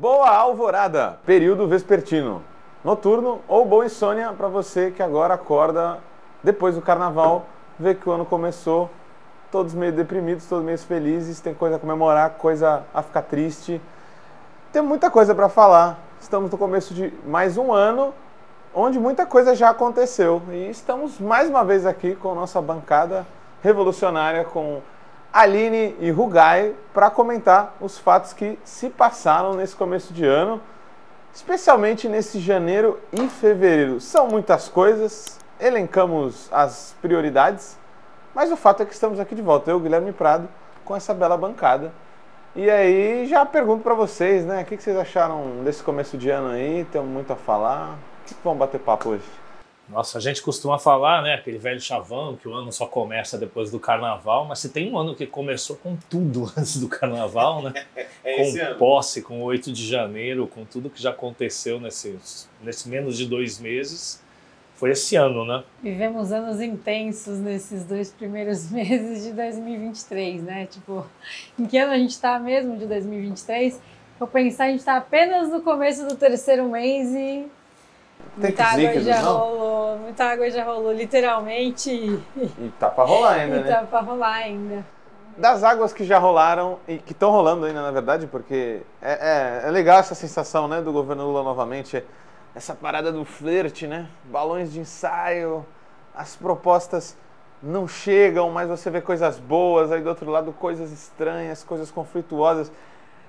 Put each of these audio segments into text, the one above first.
Boa alvorada, período vespertino, noturno ou boa insônia para você que agora acorda depois do carnaval, vê que o ano começou, todos meio deprimidos, todos meio felizes, tem coisa a comemorar, coisa a ficar triste. Tem muita coisa para falar. Estamos no começo de mais um ano onde muita coisa já aconteceu e estamos mais uma vez aqui com nossa bancada revolucionária com Aline e Rugai para comentar os fatos que se passaram nesse começo de ano, especialmente nesse janeiro e fevereiro. São muitas coisas, elencamos as prioridades, mas o fato é que estamos aqui de volta, eu, Guilherme Prado, com essa bela bancada. E aí já pergunto para vocês, né, o que vocês acharam desse começo de ano aí? Temos muito a falar. O que vamos bater papo hoje? Nossa, a gente costuma falar, né, aquele velho chavão, que o ano só começa depois do carnaval, mas se tem um ano que começou com tudo antes do carnaval, né? é com ano. posse, com 8 de janeiro, com tudo que já aconteceu nesses, nesse menos de dois meses, foi esse ano, né? Vivemos anos intensos nesses dois primeiros meses de 2023, né? Tipo, em que ano a gente está mesmo de 2023? Vou pensar, a gente está apenas no começo do terceiro mês e tem muita água já não? rolou, muita água já rolou, literalmente. E tá pra rolar ainda, e né? Tá pra rolar ainda. Das águas que já rolaram e que estão rolando ainda, na verdade, porque é, é, é, legal essa sensação, né, do governo Lula novamente, essa parada do flerte, né? Balões de ensaio, as propostas não chegam, mas você vê coisas boas, aí do outro lado coisas estranhas, coisas conflituosas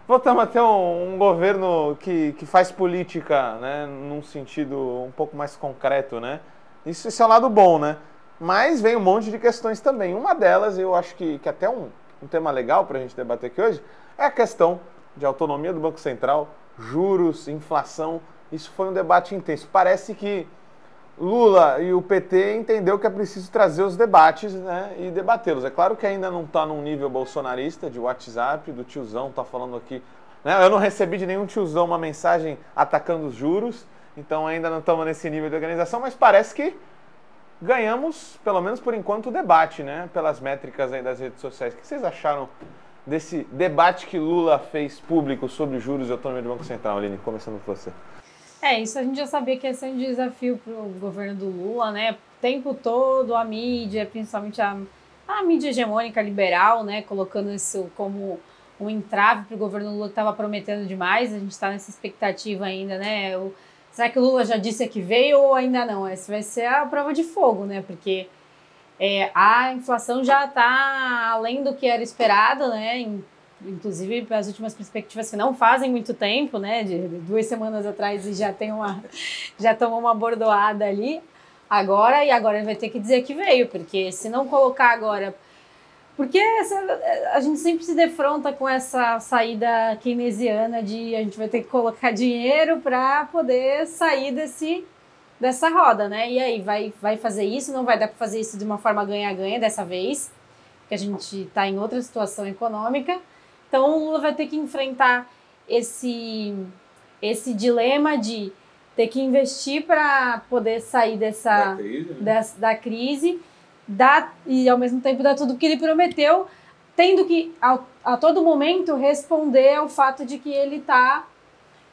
voltamos a ter um, um, governo que, que faz política, né, num sentido um pouco mais concreto, né? Isso, isso é um lado bom, né? Mas vem um monte de questões também. Uma delas, eu acho que, que até um, um tema legal para a gente debater aqui hoje, é a questão de autonomia do Banco Central, juros, inflação. Isso foi um debate intenso. Parece que Lula e o PT entendeu que é preciso trazer os debates né, e debatê-los. É claro que ainda não está num nível bolsonarista de WhatsApp, do tiozão está falando aqui. Né, eu não recebi de nenhum tiozão uma mensagem atacando os juros, então ainda não estamos nesse nível de organização, mas parece que ganhamos, pelo menos por enquanto, o debate, né, pelas métricas aí das redes sociais. O que vocês acharam desse debate que Lula fez público sobre juros e autonomia do Banco Central, Aline? Começando por você. É, isso a gente já sabia que ia ser um desafio para o governo do Lula, né? O tempo todo a mídia, principalmente a, a mídia hegemônica liberal, né? Colocando isso como um entrave para o governo Lula que estava prometendo demais. A gente está nessa expectativa ainda, né? O, será que o Lula já disse que veio ou ainda não? Essa vai ser a prova de fogo, né? Porque é, a inflação já está além do que era esperado, né? Inclusive as últimas perspectivas que não fazem muito tempo, né, de duas semanas atrás e já tem uma já tomou uma bordoada ali agora e agora ele vai ter que dizer que veio, porque se não colocar agora porque essa, a gente sempre se defronta com essa saída keynesiana de a gente vai ter que colocar dinheiro para poder sair desse dessa roda, né? E aí vai vai fazer isso, não vai dar para fazer isso de uma forma ganha-ganha dessa vez, que a gente está em outra situação econômica. Então o Lula vai ter que enfrentar esse, esse dilema de ter que investir para poder sair dessa, da crise, né? da, crise dar, e ao mesmo tempo dar tudo o que ele prometeu, tendo que a, a todo momento responder ao fato de que ele está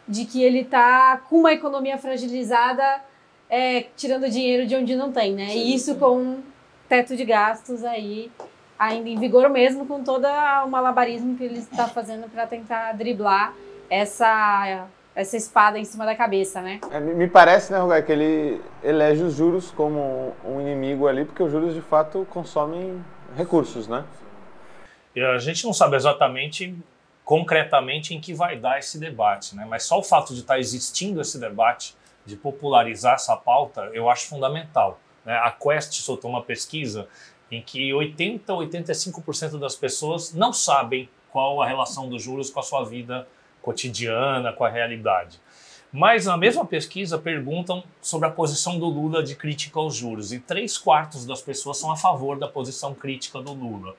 de que ele tá com uma economia fragilizada, é, tirando dinheiro de onde não tem, né? Sim, e isso sim. com um teto de gastos aí ainda em vigor mesmo com todo o malabarismo que ele está fazendo para tentar driblar essa essa espada em cima da cabeça, né? É, me parece, né, Rugai, que ele elege os juros como um inimigo ali, porque os juros de fato consomem recursos, né? E a gente não sabe exatamente, concretamente, em que vai dar esse debate, né? Mas só o fato de estar existindo esse debate, de popularizar essa pauta, eu acho fundamental. Né? A Quest soltou uma pesquisa em que 80 ou 85% das pessoas não sabem qual a relação dos juros com a sua vida cotidiana, com a realidade. Mas na mesma pesquisa perguntam sobre a posição do Lula de crítica aos juros e três quartos das pessoas são a favor da posição crítica do Lula.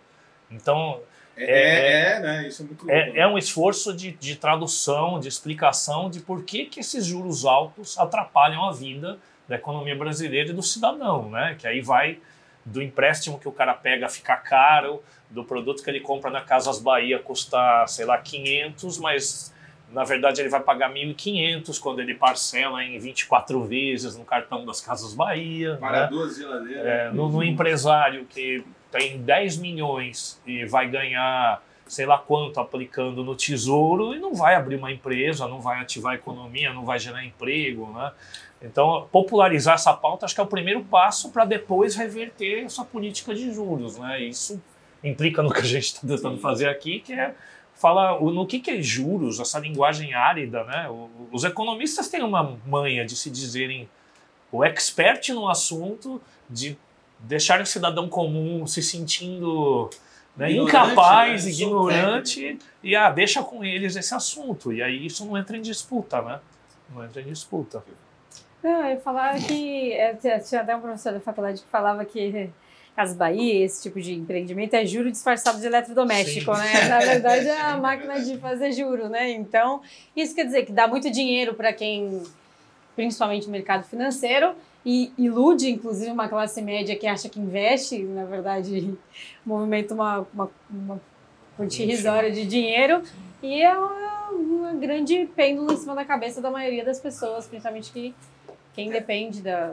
Então é, é, é né? Isso é muito é, louco, é, é um esforço de, de tradução, de explicação de por que, que esses juros altos atrapalham a vida da economia brasileira e do cidadão, né? Que aí vai do empréstimo que o cara pega ficar caro, do produto que ele compra na Casas Bahia custar, sei lá, 500, mas na verdade, ele vai pagar 1.500 quando ele parcela em 24 vezes no cartão das Casas Bahia. Para né? duas geladeiras. É, no, no empresário que tem 10 milhões e vai ganhar sei lá quanto aplicando no tesouro e não vai abrir uma empresa, não vai ativar a economia, não vai gerar emprego, né? Então, popularizar essa pauta acho que é o primeiro passo para depois reverter essa política de juros, né? Isso implica no que a gente está tentando fazer aqui, que é fala no que, que é juros, essa linguagem árida, né? Os economistas têm uma manha de se dizerem o expert no assunto, de deixar o cidadão comum se sentindo né, ignorante, incapaz, né? ignorante, e ah, deixa com eles esse assunto. E aí isso não entra em disputa, né? Não entra em disputa. Não, eu falar que. É, tinha até um professor da faculdade que falava que Casa Bahia, esse tipo de empreendimento é juro disfarçado de eletrodoméstico, Sim. né? Na verdade é a máquina de fazer juro, né? Então, isso quer dizer que dá muito dinheiro para quem, principalmente no mercado financeiro, e ilude, inclusive, uma classe média que acha que investe, na verdade, movimenta uma, uma, uma quantia irrisória de dinheiro, e é uma, uma grande pêndulo em cima da cabeça da maioria das pessoas, principalmente que quem depende da,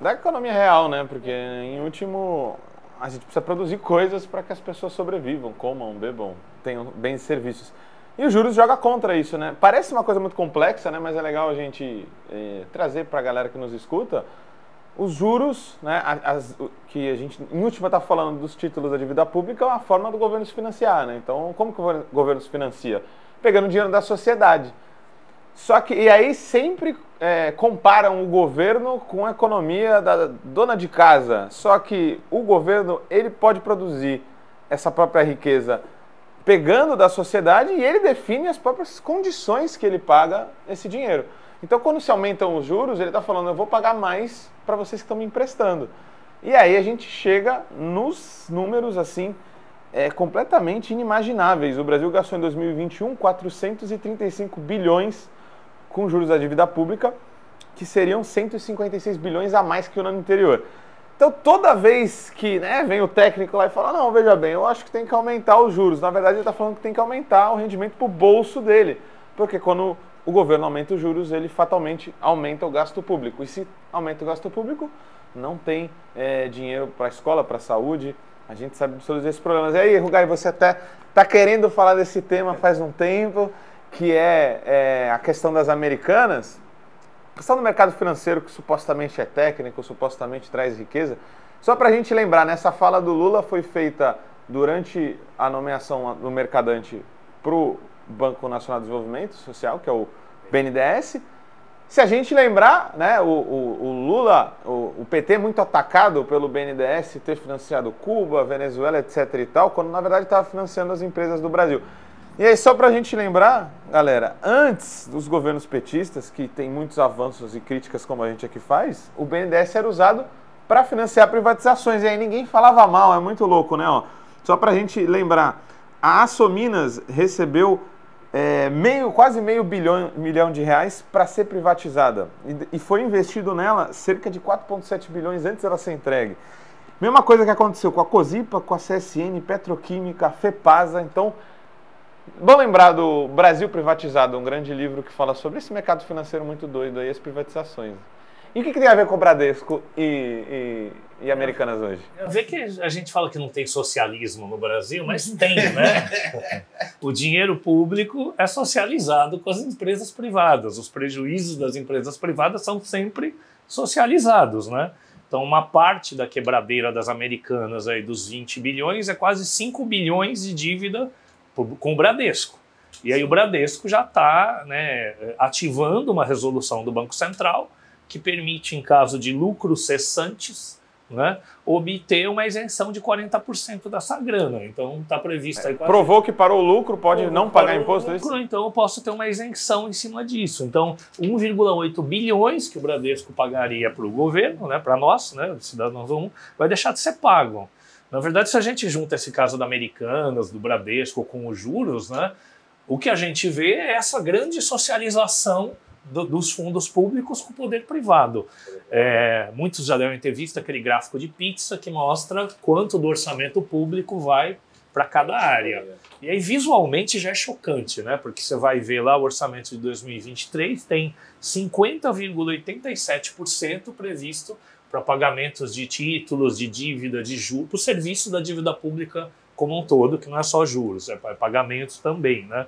da economia real, né? Porque em último a gente precisa produzir coisas para que as pessoas sobrevivam, comam, bebam, tenham bens e serviços. E os juros joga contra isso, né? Parece uma coisa muito complexa, né? Mas é legal a gente eh, trazer para a galera que nos escuta os juros, né? As, que a gente, em última, está falando dos títulos da dívida pública, é uma forma do governo se financiar, né? Então, como que o governo se financia? Pegando dinheiro da sociedade. Só que, e aí sempre é, comparam o governo com a economia da dona de casa. Só que o governo, ele pode produzir essa própria riqueza pegando da sociedade e ele define as próprias condições que ele paga esse dinheiro. Então, quando se aumentam os juros, ele está falando, eu vou pagar mais para vocês que estão me emprestando. E aí a gente chega nos números assim é, completamente inimagináveis. O Brasil gastou em 2021 435 bilhões com juros da dívida pública, que seriam 156 bilhões a mais que o ano anterior. Então, toda vez que né, vem o técnico lá e fala, não, veja bem, eu acho que tem que aumentar os juros. Na verdade, ele está falando que tem que aumentar o rendimento para o bolso dele. Porque quando o governo aumenta os juros, ele fatalmente aumenta o gasto público. E se aumenta o gasto público, não tem é, dinheiro para a escola, para a saúde. A gente sabe todos esses problemas. E aí, Rugai, você até está querendo falar desse tema faz um tempo que é, é a questão das americanas, a questão do mercado financeiro que supostamente é técnico, supostamente traz riqueza. Só para a gente lembrar, nessa fala do Lula foi feita durante a nomeação do mercadante para o Banco Nacional de Desenvolvimento Social, que é o BNDES. Se a gente lembrar, né, o, o, o Lula, o, o, PT muito atacado pelo BNDES ter financiado Cuba, Venezuela, etc. e tal, quando na verdade estava financiando as empresas do Brasil. E aí, só para a gente lembrar, galera, antes dos governos petistas, que tem muitos avanços e críticas como a gente aqui faz, o BNDES era usado para financiar privatizações. E aí ninguém falava mal, é muito louco, né? Ó, só para a gente lembrar, a Assominas recebeu é, meio, quase meio bilhão, milhão de reais para ser privatizada. E, e, foi investido nela cerca de 4,7 bilhões antes dela ser entregue. Mesma coisa que aconteceu com a Cosipa, com a CSN, Petroquímica, FEPASA. Então, Bom lembrar do Brasil Privatizado, um grande livro que fala sobre esse mercado financeiro muito doido aí, as privatizações. E o que, que tem a ver com o Bradesco e, e, e Americanas hoje? Vê que a gente fala que não tem socialismo no Brasil, mas tem, né? o dinheiro público é socializado com as empresas privadas. Os prejuízos das empresas privadas são sempre socializados, né? Então, uma parte da quebradeira das americanas aí dos 20 bilhões é quase 5 bilhões de dívida com o Bradesco. E aí o Bradesco já está né, ativando uma resolução do Banco Central que permite, em caso de lucros cessantes, né, obter uma isenção de 40% dessa grana. Então está previsto aí. Quase... Provou que parou o lucro, pode Provou não pagar imposto? É lucro, então eu posso ter uma isenção em cima disso. Então, 1,8 bilhões que o Bradesco pagaria para o governo, né, para nós, né, cidadãos 1, vai deixar de ser pago. Na verdade, se a gente junta esse caso da Americanas, do Bradesco com os juros, né, o que a gente vê é essa grande socialização do, dos fundos públicos com o poder privado. É, muitos já devem ter visto aquele gráfico de pizza que mostra quanto do orçamento público vai para cada área. E aí, visualmente, já é chocante, né? Porque você vai ver lá o orçamento de 2023, tem 50,87% previsto para pagamentos de títulos, de dívida, de juros, para o serviço da dívida pública como um todo, que não é só juros, é pagamentos também, né?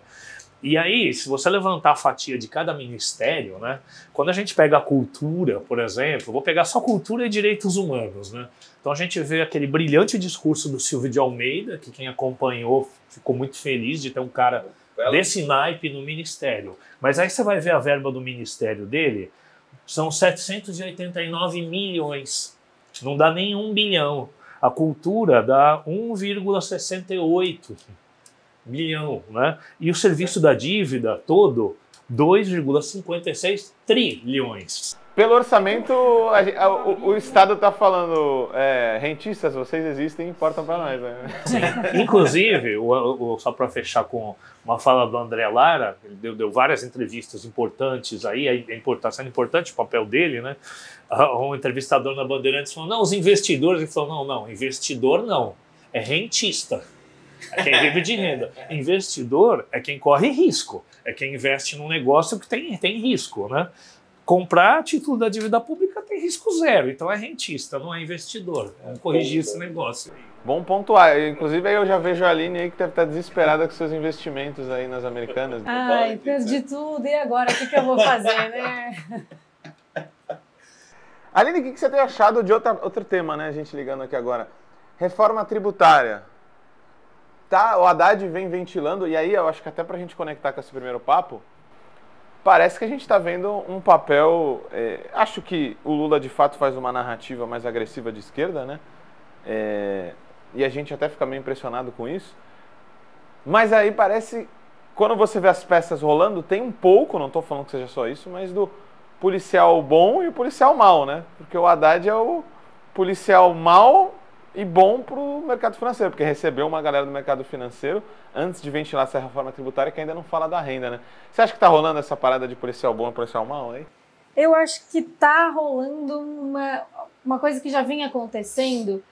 E aí, se você levantar a fatia de cada ministério, né? Quando a gente pega a cultura, por exemplo, vou pegar só cultura e direitos humanos, né? Então a gente vê aquele brilhante discurso do Silvio de Almeida, que quem acompanhou ficou muito feliz de ter um cara desse naipe no ministério. Mas aí você vai ver a verba do ministério dele, são 789 milhões. Não dá nem um bilhão. A cultura dá 1,68 bilhão, né? E o serviço da dívida todo, 2,56 trilhões. Pelo orçamento, a, a, o, o, Estado está falando, é, rentistas, vocês existem, importam para nós. Né? Sim. Inclusive, o, o, só para fechar com uma fala do André Lara, ele deu, deu várias entrevistas importantes aí, a importância importante o papel dele, né? Um entrevistador na Bandeirantes falou: não, os investidores. Ele falou: não, não, investidor não, é rentista. É quem vive de renda. Investidor é quem corre risco, é quem investe num negócio que tem, tem risco, né? Comprar título da dívida pública tem risco zero, então é rentista, não é investidor. Vamos corrigir esse negócio aí. Bom pontuar. Inclusive, aí eu já vejo a Aline aí que deve estar desesperada com seus investimentos aí nas americanas. Ai, perdi tudo. E agora? O que, que eu vou fazer, né? Aline, o que, que você tem achado de outra, outro tema, né? A gente ligando aqui agora. Reforma tributária. Tá, o Haddad vem ventilando, e aí eu acho que até para a gente conectar com esse primeiro papo, parece que a gente está vendo um papel. É, acho que o Lula de fato faz uma narrativa mais agressiva de esquerda, né? É, e a gente até fica meio impressionado com isso. Mas aí parece, quando você vê as peças rolando, tem um pouco, não estou falando que seja só isso, mas do policial bom e o policial mal, né? Porque o Haddad é o policial mal e bom para o mercado financeiro, porque recebeu uma galera do mercado financeiro antes de ventilar essa reforma tributária que ainda não fala da renda, né? Você acha que está rolando essa parada de policial bom e policial mal aí? Eu acho que está rolando uma, uma coisa que já vem acontecendo,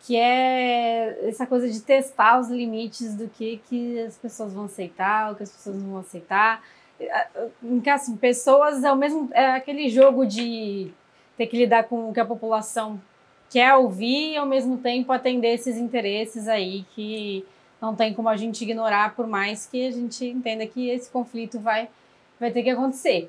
que é essa coisa de testar os limites do que, que as pessoas vão aceitar, o que as pessoas não vão aceitar. Assim, pessoas é o mesmo. É aquele jogo de ter que lidar com o que a população quer ouvir e ao mesmo tempo atender esses interesses aí que não tem como a gente ignorar, por mais que a gente entenda que esse conflito vai, vai ter que acontecer.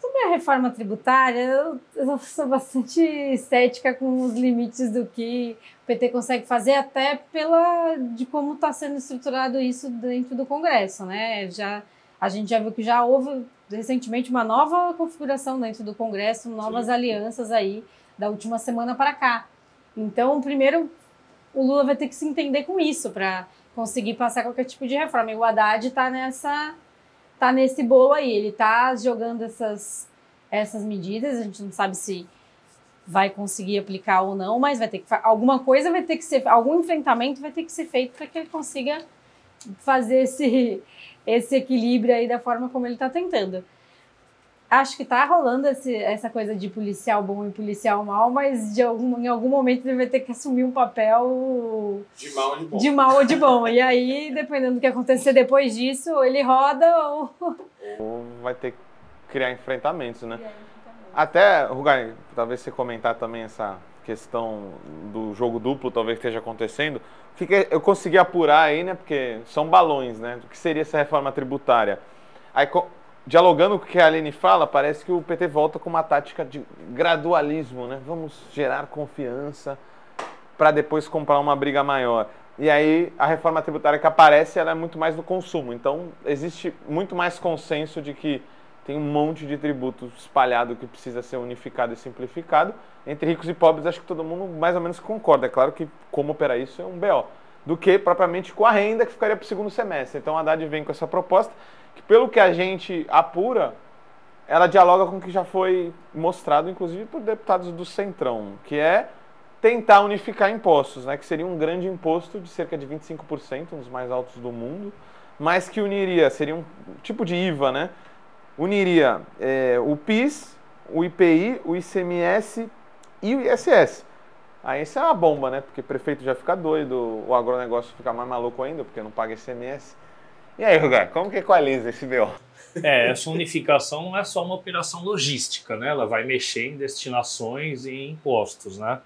Sobre a reforma tributária, eu, eu sou bastante cética com os limites do que o PT consegue fazer, até pela de como está sendo estruturado isso dentro do Congresso, né? Já, a gente já viu que já houve recentemente uma nova configuração dentro do Congresso, novas Sim. alianças aí da última semana para cá. Então, primeiro, o Lula vai ter que se entender com isso para conseguir passar qualquer tipo de reforma. E o Haddad está nessa tá nesse bolo aí, ele está jogando essas essas medidas, a gente não sabe se vai conseguir aplicar ou não, mas vai ter que alguma coisa vai ter que ser, algum enfrentamento vai ter que ser feito para que ele consiga fazer esse esse equilíbrio aí da forma como ele está tentando acho que tá rolando esse, essa coisa de policial bom e policial mal, mas de algum, em algum momento ele vai ter que assumir um papel de mal ou de bom. De mal ou de bom. e aí, dependendo do que acontecer depois disso, ele roda ou. Ou vai ter que criar enfrentamentos, né? Até, Rugani, talvez você comentar também essa questão do jogo duplo, talvez esteja acontecendo. O que eu consegui apurar aí, né? Porque são balões, né? O que seria essa reforma tributária? Aí dialogando com o que a Aline fala, parece que o PT volta com uma tática de gradualismo, né? Vamos gerar confiança para depois comprar uma briga maior. E aí a reforma tributária que aparece, ela é muito mais do consumo. Então existe muito mais consenso de que tem um monte de tributo espalhado que precisa ser unificado e simplificado. Entre ricos e pobres, acho que todo mundo mais ou menos concorda. É claro que como operar isso é um BO. Do que propriamente com a renda que ficaria para o segundo semestre. Então a Haddad vem com essa proposta que pelo que a gente apura, ela dialoga com o que já foi mostrado, inclusive por deputados do Centrão, que é tentar unificar impostos, né, que seria um grande imposto de cerca de 25%, um dos mais altos do mundo, mas que uniria, seria um tipo de IVA, né, uniria é, o PIS, o IPI, o ICMS e o ISS. Aí isso é uma bomba, né? Porque prefeito já fica doido, o agronegócio fica mais maluco ainda, porque não paga ICMS. E aí, Rugar, como que equaliza esse BO? É, essa unificação não é só uma operação logística, né? Ela vai mexer em destinações e impostos, né?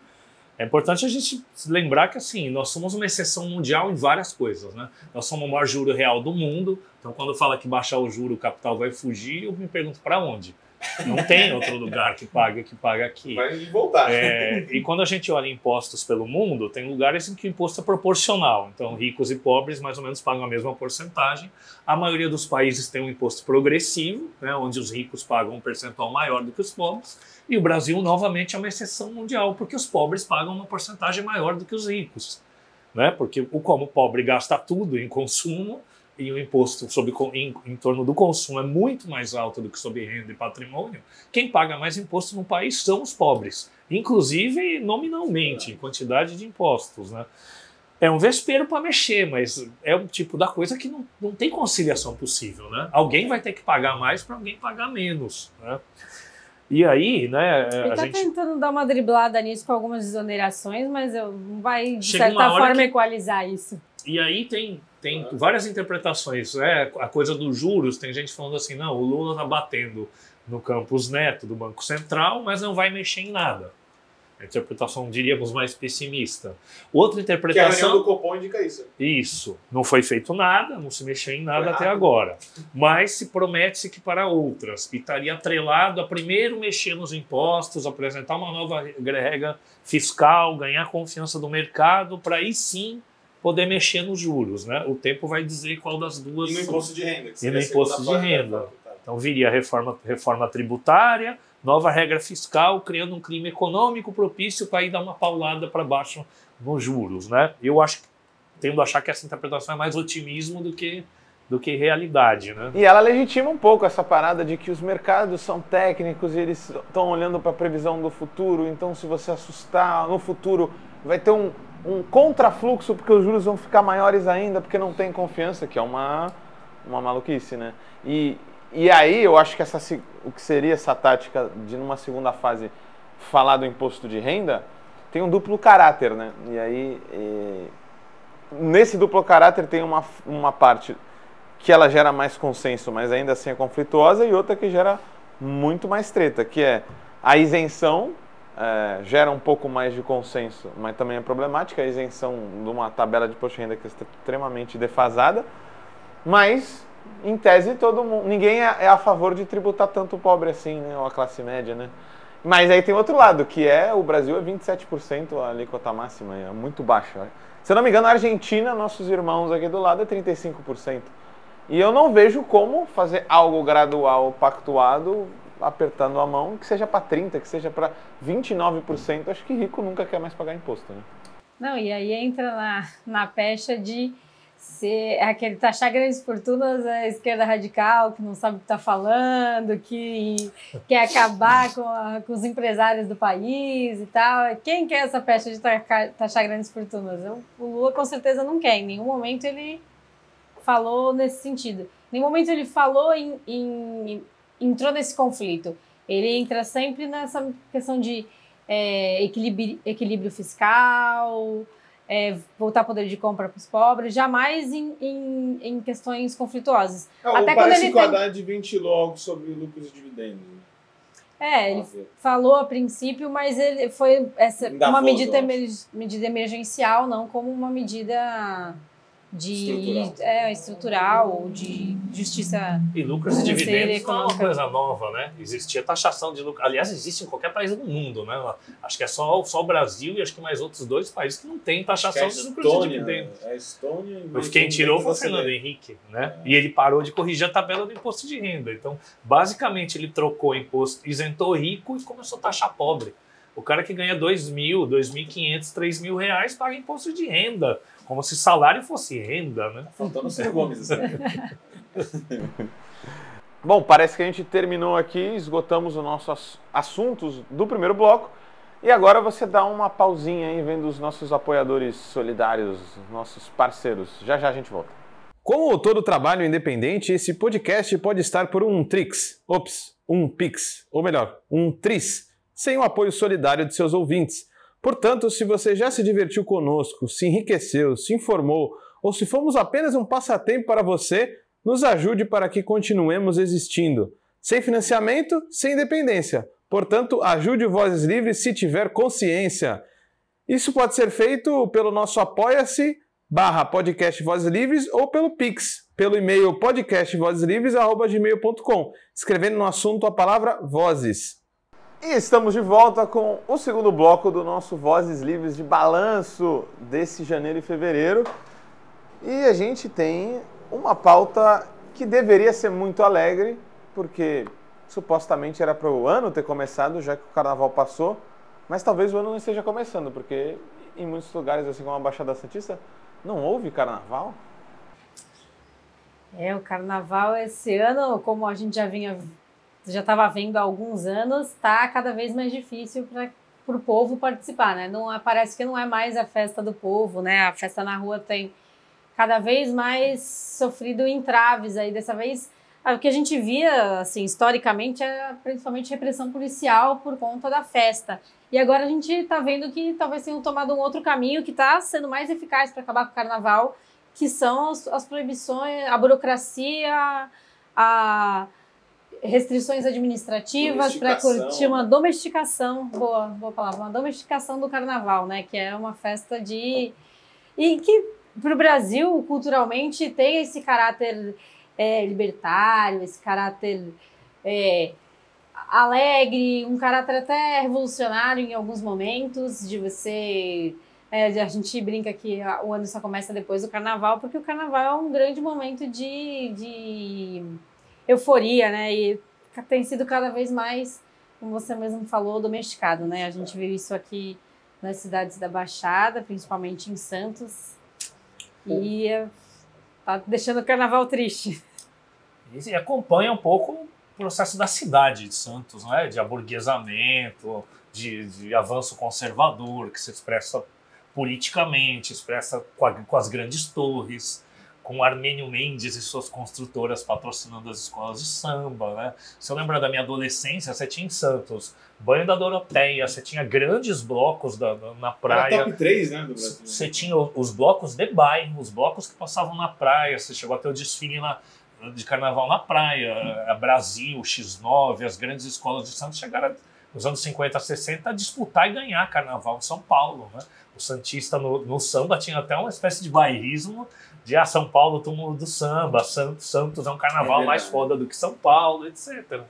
É importante a gente lembrar que assim, nós somos uma exceção mundial em várias coisas, né? Nós somos o maior juro real do mundo, então quando fala que baixar o juro o capital vai fugir, eu me pergunto para onde? Não tem outro lugar que paga que paga aqui. Vai voltar. É, e quando a gente olha impostos pelo mundo, tem lugares em que o imposto é proporcional. Então, ricos e pobres mais ou menos pagam a mesma porcentagem. A maioria dos países tem um imposto progressivo, né, onde os ricos pagam um percentual maior do que os pobres. E o Brasil, novamente, é uma exceção mundial, porque os pobres pagam uma porcentagem maior do que os ricos. Né? Porque o como o pobre gasta tudo em consumo, e o imposto sobre, em, em, torno do consumo é muito mais alto do que sobre renda e patrimônio, quem paga mais imposto no país são os pobres, inclusive nominalmente, em quantidade de impostos. Né? É um vespeiro para mexer, mas é um tipo da coisa que não, não tem conciliação possível. Né? Alguém vai ter que pagar mais para alguém pagar menos. Né? E aí, né? Ele está gente... tentando dar uma driblada nisso com algumas exonerações, mas não vai, de Chega certa forma, que... equalizar isso. E aí tem tem várias interpretações. Né? A coisa dos juros, tem gente falando assim, não, o Lula está batendo no campus neto do Banco Central, mas não vai mexer em nada. A interpretação, diríamos, mais pessimista. Outra interpretação. Que a reunião do Copom indica isso. Isso. Não foi feito nada, não se mexeu em nada até agora. Mas se promete-se que para outras. E estaria atrelado a primeiro mexer nos impostos, apresentar uma nova regra fiscal, ganhar confiança do mercado, para aí sim poder mexer nos juros. Né? O tempo vai dizer qual das duas. E no imposto de renda. e no imposto de renda. Então viria a reforma, reforma tributária, nova regra fiscal, criando um crime econômico propício para ir dar uma paulada para baixo nos juros. Né? Eu acho tendo a achar que essa interpretação é mais otimismo do que do que realidade, né? E ela legitima um pouco essa parada de que os mercados são técnicos e eles estão olhando para a previsão do futuro. Então, se você assustar no futuro, vai ter um, um contrafluxo, porque os juros vão ficar maiores ainda, porque não tem confiança, que é uma, uma maluquice, né? E, e aí eu acho que essa, o que seria essa tática de, numa segunda fase, falar do imposto de renda, tem um duplo caráter, né? E aí, e, nesse duplo caráter tem uma, uma parte que ela gera mais consenso, mas ainda assim é conflituosa, e outra que gera muito mais treta, que é a isenção é, gera um pouco mais de consenso, mas também é problemática a isenção de uma tabela de imposto de renda que é extremamente defasada. Mas, em tese, todo mundo, ninguém é, é a favor de tributar tanto o pobre assim, né, ou a classe média, né? Mas aí tem outro lado, que é o Brasil é 27% a alíquota máxima, é muito baixa. Se eu não me engano, a Argentina, nossos irmãos aqui do lado, é 35%. E eu não vejo como fazer algo gradual, pactuado, apertando a mão, que seja para 30%, que seja para 29%, acho que rico nunca quer mais pagar imposto. Né? Não, e aí entra na, na pecha de ser aquele taxar grandes fortunas a esquerda radical, que não sabe o que está falando, que quer acabar com, a, com, os empresários do país e tal. Quem quer essa pecha de taxar, grandes fortunas? O Lula com certeza não quer. Em nenhum momento ele falou nesse sentido. Em nenhum momento ele falou em, em entrou nesse conflito. Ele entra sempre nessa questão de é, equilíbrio, equilíbrio fiscal, é, voltar poder de compra para os pobres, jamais em, em, em questões conflituosas. É, Até quando ele o Haddad ventilou algo sobre lucros e dividendos. Né? É, ele falou a princípio, mas ele foi essa, uma medida, medida emergencial, não como uma medida de estrutural, é, estrutural de justiça e lucros e dividendos não é uma coisa nova né? Existia taxação de lucro. Aliás existe em qualquer país do mundo né? Acho que é só só o Brasil e acho que mais outros dois países que não tem taxação é de lucros e dividendos. é a Estônia e quem tirou foi o Fernando Henrique né? É. e ele parou de corrigir a tabela do imposto de renda. Então basicamente ele trocou imposto isentou rico e começou a taxar pobre. O cara que ganha dois mil, dois mil quinhentos, três mil reais paga imposto de renda como se salário fosse renda, né? Faltando o Ciro Gomes. Assim. Bom, parece que a gente terminou aqui, esgotamos os nossos assuntos do primeiro bloco. E agora você dá uma pausinha aí vendo os nossos apoiadores solidários, nossos parceiros. Já já a gente volta. Como todo trabalho independente, esse podcast pode estar por um Trix, ops, um Pix, ou melhor, um Tris, sem o apoio solidário de seus ouvintes. Portanto, se você já se divertiu conosco, se enriqueceu, se informou, ou se fomos apenas um passatempo para você, nos ajude para que continuemos existindo. Sem financiamento, sem independência. Portanto, ajude o Vozes Livres se tiver consciência. Isso pode ser feito pelo nosso apoia-se barra podcast Vozes Livres ou pelo Pix, pelo e-mail podcastvozeslivres.gmail.com, escrevendo no assunto a palavra Vozes. E estamos de volta com o segundo bloco do nosso Vozes Livres de balanço desse janeiro e fevereiro. E a gente tem uma pauta que deveria ser muito alegre, porque supostamente era para o ano ter começado, já que o carnaval passou, mas talvez o ano não esteja começando, porque em muitos lugares, assim como a Baixada Santista, não houve carnaval. É, o carnaval esse ano, como a gente já vinha, já estava vendo há alguns anos, está cada vez mais difícil para o povo participar, né? Não, parece que não é mais a festa do povo, né? A festa na rua tem cada vez mais sofrido entraves aí. Dessa vez, ah, o que a gente via, assim, historicamente, é principalmente repressão policial por conta da festa. E agora a gente está vendo que talvez tenham tomado um outro caminho que está sendo mais eficaz para acabar com o carnaval, que são as, as proibições, a burocracia, a restrições administrativas para curtir uma domesticação, boa, boa palavra, uma domesticação do carnaval, né? Que é uma festa de e que para o Brasil culturalmente tem esse caráter é, libertário, esse caráter é, alegre, um caráter até revolucionário em alguns momentos, de você. É, a gente brinca que o ano só começa depois do carnaval, porque o carnaval é um grande momento de, de euforia, né? E tem sido cada vez mais, como você mesmo falou, domesticado, né? A gente viu isso aqui nas cidades da Baixada, principalmente em Santos, e tá deixando o carnaval triste. E acompanha um pouco processo da cidade de Santos, né? de aburguesamento, de, de avanço conservador, que se expressa politicamente, expressa com, a, com as grandes torres, com Armênio Mendes e suas construtoras patrocinando as escolas de samba, né? Se eu lembrar da minha adolescência, você tinha em Santos banho da Doroteia, você tinha grandes blocos da, na praia. Era top 3, né, do Brasil. Você tinha os blocos de bairro, os blocos que passavam na praia, você chegou a ter o desfile na, de carnaval na praia, a Brasil, X9, as grandes escolas de Santos chegaram nos anos 50, 60 a disputar e ganhar carnaval em São Paulo. Né? O Santista no, no, samba tinha até uma espécie de bairrismo de ah, São Paulo, túmulo do samba, Santos, Santos é um carnaval é mais foda do que São Paulo, etc.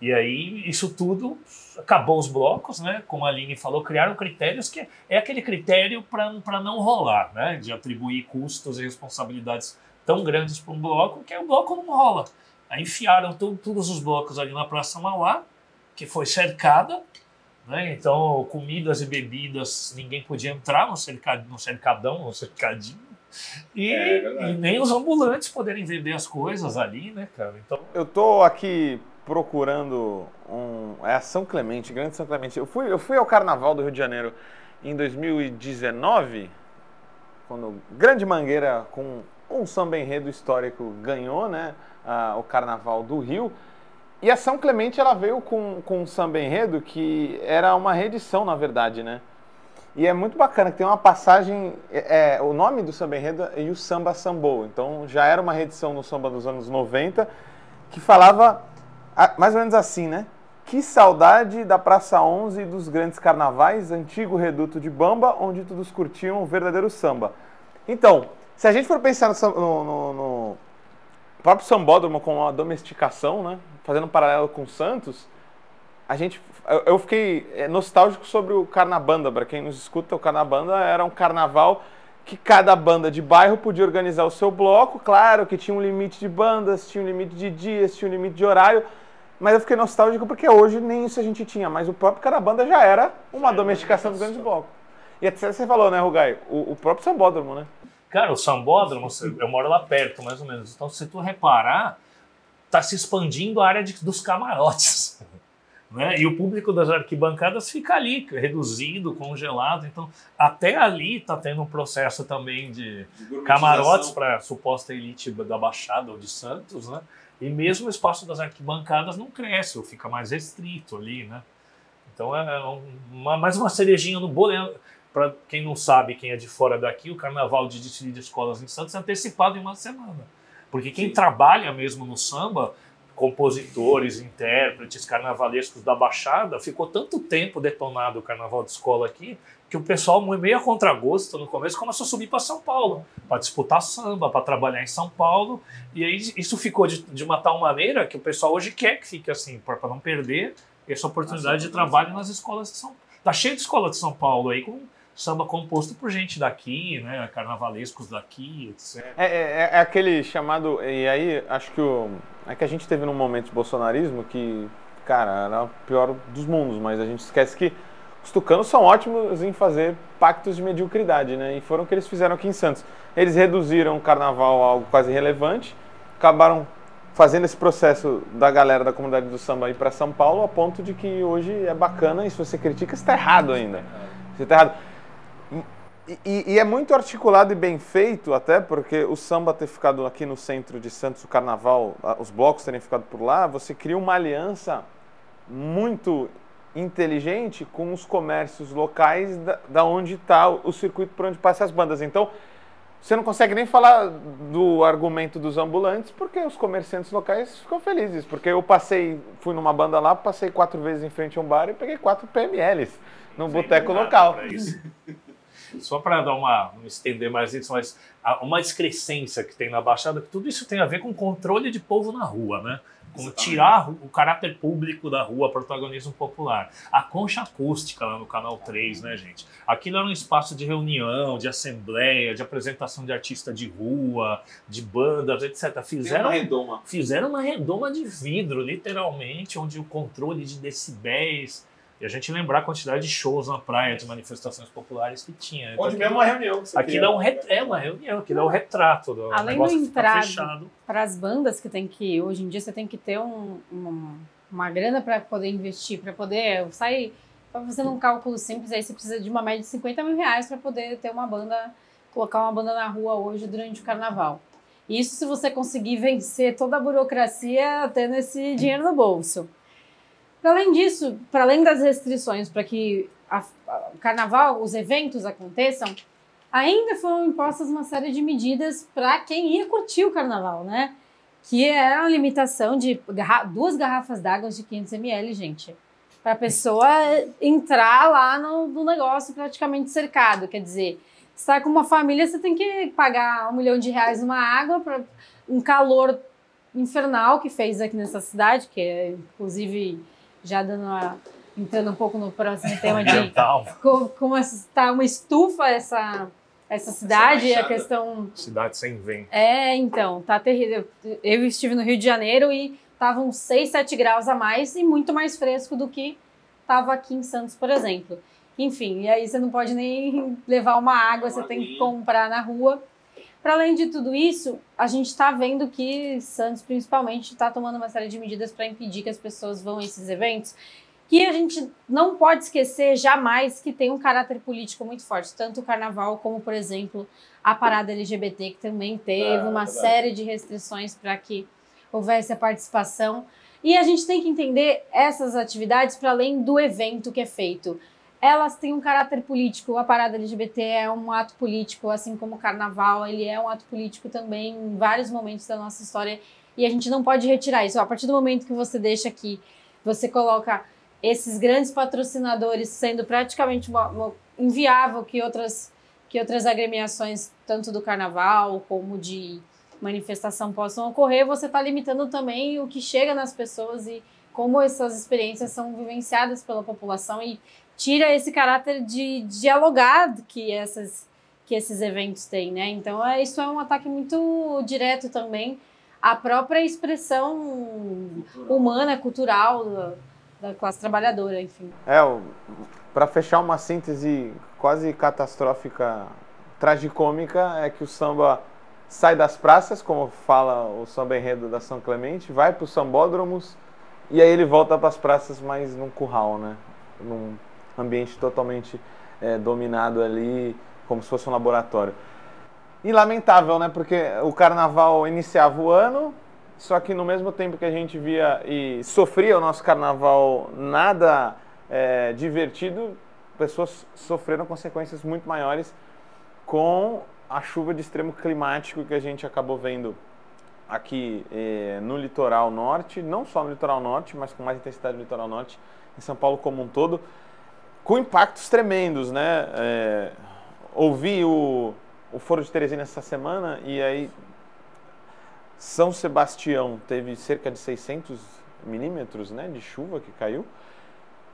E aí isso tudo acabou os blocos, né? Como a Aline falou, criaram critérios que é aquele critério para não rolar, né? De atribuir custos e responsabilidades tão grandes para um bloco que o bloco não rola. Aí enfiaram todos os blocos ali na Praça Mauá, que foi cercada, né? Então, comidas e bebidas, ninguém podia entrar no, cercad, no cercadão, no cercadinho. E, é, e, nem os ambulantes poderem vender as coisas ali, né, cara? Então... Eu tô aqui procurando um. É a São Clemente, Grande São Clemente. Eu fui, eu fui ao Carnaval do Rio de Janeiro em 2019, quando Grande Mangueira com um samba enredo histórico ganhou né, o Carnaval do Rio. E a São Clemente ela veio com, com um samba enredo que era uma reedição, na verdade, né? E é muito bacana que tem uma passagem. É, é o nome do samba enredo é o Samba Sambou. Então já era uma reedição no samba dos anos 90 que falava mais ou menos assim, né? Que saudade da Praça 11 e dos grandes carnavais, antigo reduto de Bamba, onde todos curtiam o verdadeiro samba. Então, se a gente for pensar no, no, no próprio sambódromo com a domesticação, né? Fazendo um paralelo com Santos, a gente, eu, fiquei é, nostálgico sobre o Carnabanda. Para quem nos escuta, o Carnabanda era um carnaval que cada banda de bairro podia organizar o seu bloco. Claro que tinha um limite de bandas, tinha um limite de dias, tinha um limite de horário. Mas eu fiquei nostálgico porque hoje nem isso a gente tinha. Mas o próprio Carnabanda já era uma domesticação do grande bloco. E até você falou, né, Rugai? O, o próprio sambódromo, né? Cara, o Sambódromo, eu moro lá perto, mais ou menos. Então, se tu reparar, tá se expandindo a área de, dos camarotes. Né? E o público das arquibancadas fica ali, reduzido, congelado. Então, até ali está tendo um processo também de, de camarotes para a suposta elite da Baixada ou de Santos, né? E mesmo o espaço das arquibancadas não cresce, ou fica mais restrito ali, né? Então é uma, mais uma cerejinha no bolo. É, Para quem não sabe, quem é de fora daqui, o carnaval de desfile de escolas em Santos é antecipado em uma semana. Porque quem Sim. trabalha mesmo no samba, compositores, intérpretes, carnavalescos da Baixada, ficou tanto tempo detonado o carnaval de escola aqui que o pessoal, meio a contragosto no começo, começou a subir para São Paulo, para disputar samba, para trabalhar em São Paulo. E aí isso ficou de, de uma tal maneira que o pessoal hoje quer que fique assim, para não perder essa oportunidade de trabalho nas escolas de São Paulo. Tá cheio de escola de São Paulo aí com samba composto por gente daqui, né, carnavalescos daqui, etc. É, é, é aquele chamado, e aí acho que o, é que a gente teve num momento de bolsonarismo que, cara, era o pior dos mundos, mas a gente esquece que os tucanos são ótimos em fazer pactos de mediocridade, né? E foram o que eles fizeram aqui em Santos. Eles reduziram o carnaval a algo quase irrelevante, acabaram fazendo esse processo da galera da comunidade do samba ir para São Paulo a ponto de que hoje é bacana e se você critica, você está errado ainda. Você está errado. E, e, é muito articulado e bem feito, até porque o samba ter ficado aqui no centro de Santos, o carnaval, os blocos terem ficado por lá, você cria uma aliança muito inteligente com os comércios locais da, da onde está o, o circuito por onde passam as bandas. Então, você não consegue nem falar do argumento dos ambulantes, porque os comerciantes locais ficam felizes. Porque eu passei, fui numa banda lá, passei quatro vezes em frente a um bar e peguei quatro PMLs no boteco local. Só para dar uma, estender mais isso, mas uma excrescência que tem na Baixada, que tudo isso tem a ver com controle de povo na rua, né? como tirar o caráter público da rua, protagonismo popular. A concha acústica lá no Canal 3, né, gente? Aquilo era um espaço de reunião, de assembleia, de apresentação de artista de rua, de bandas, etc. Fizeram, uma redoma. fizeram uma redoma de vidro, literalmente, onde o controle de decibéis e a gente lembrar a quantidade de shows na praia, de manifestações populares que tinha. Onde então, mesmo uma reunião. Que aquilo é, um re... é uma reunião, aquilo é um retrato do Além do entrado para as bandas que tem que, hoje em dia, você tem que ter um, uma, uma grana para poder investir, para poder sair, para fazer um cálculo simples, aí você precisa de uma média de 50 mil reais para poder ter uma banda, colocar uma banda na rua hoje durante o carnaval. Isso se você conseguir vencer toda a burocracia tendo esse dinheiro no bolso. Além disso, para além das restrições para que a, a, o carnaval, os eventos aconteçam, ainda foram impostas uma série de medidas para quem ia curtir o carnaval, né? Que é a limitação de garra duas garrafas d'água de 500 ml, gente. Para a pessoa entrar lá no, no, negócio praticamente cercado. Quer dizer, está com uma família, você tem que pagar um milhão de reais numa água para um calor infernal que fez aqui nessa cidade, que é inclusive já dando uma, entrando um pouco no próximo tema de como, como está uma estufa essa essa cidade, essa a questão cidade sem vento. É, então, tá terrível. Eu estive no Rio de Janeiro e estavam 6, 7 graus a mais e muito mais fresco do que estava aqui em Santos, por exemplo. Enfim, e aí você não pode nem levar uma água, você tem que comprar na rua. Para além de tudo isso, a gente está vendo que Santos, principalmente, está tomando uma série de medidas para impedir que as pessoas vão a esses eventos. E a gente não pode esquecer jamais que tem um caráter político muito forte, tanto o carnaval como, por exemplo, a parada LGBT, que também teve ah, uma é série de restrições para que houvesse a participação. E a gente tem que entender essas atividades para além do evento que é feito elas têm um caráter político. A parada LGBT é um ato político, assim como o carnaval, ele é um ato político também em vários momentos da nossa história e a gente não pode retirar isso. A partir do momento que você deixa aqui, você coloca esses grandes patrocinadores sendo praticamente inviável que outras que outras agremiações, tanto do carnaval como de manifestação, possam ocorrer, você está limitando também o que chega nas pessoas e como essas experiências são vivenciadas pela população e tira esse caráter de dialogar que essas que esses eventos têm, né? Então é, isso é um ataque muito direto também à própria expressão humana, cultural da, da classe trabalhadora, enfim. É, para fechar uma síntese quase catastrófica, tragicômica, é que o samba sai das praças, como fala o samba enredo da São Clemente, vai para os sambódromos e aí ele volta para as praças, mas num curral, né? Num ambiente totalmente é, dominado ali, como se fosse um laboratório. E lamentável, né? Porque o carnaval iniciava o ano, só que no mesmo tempo que a gente via e sofria o nosso carnaval nada é, divertido, pessoas sofreram consequências muito maiores com a chuva de extremo climático que a gente acabou vendo aqui eh, no litoral norte, não só no litoral norte, mas com mais intensidade no litoral norte, em São Paulo como um todo, com impactos tremendos, né? É, ouvi o, o Foro de Teresina essa semana e aí São Sebastião teve cerca de 600 milímetros né, de chuva que caiu.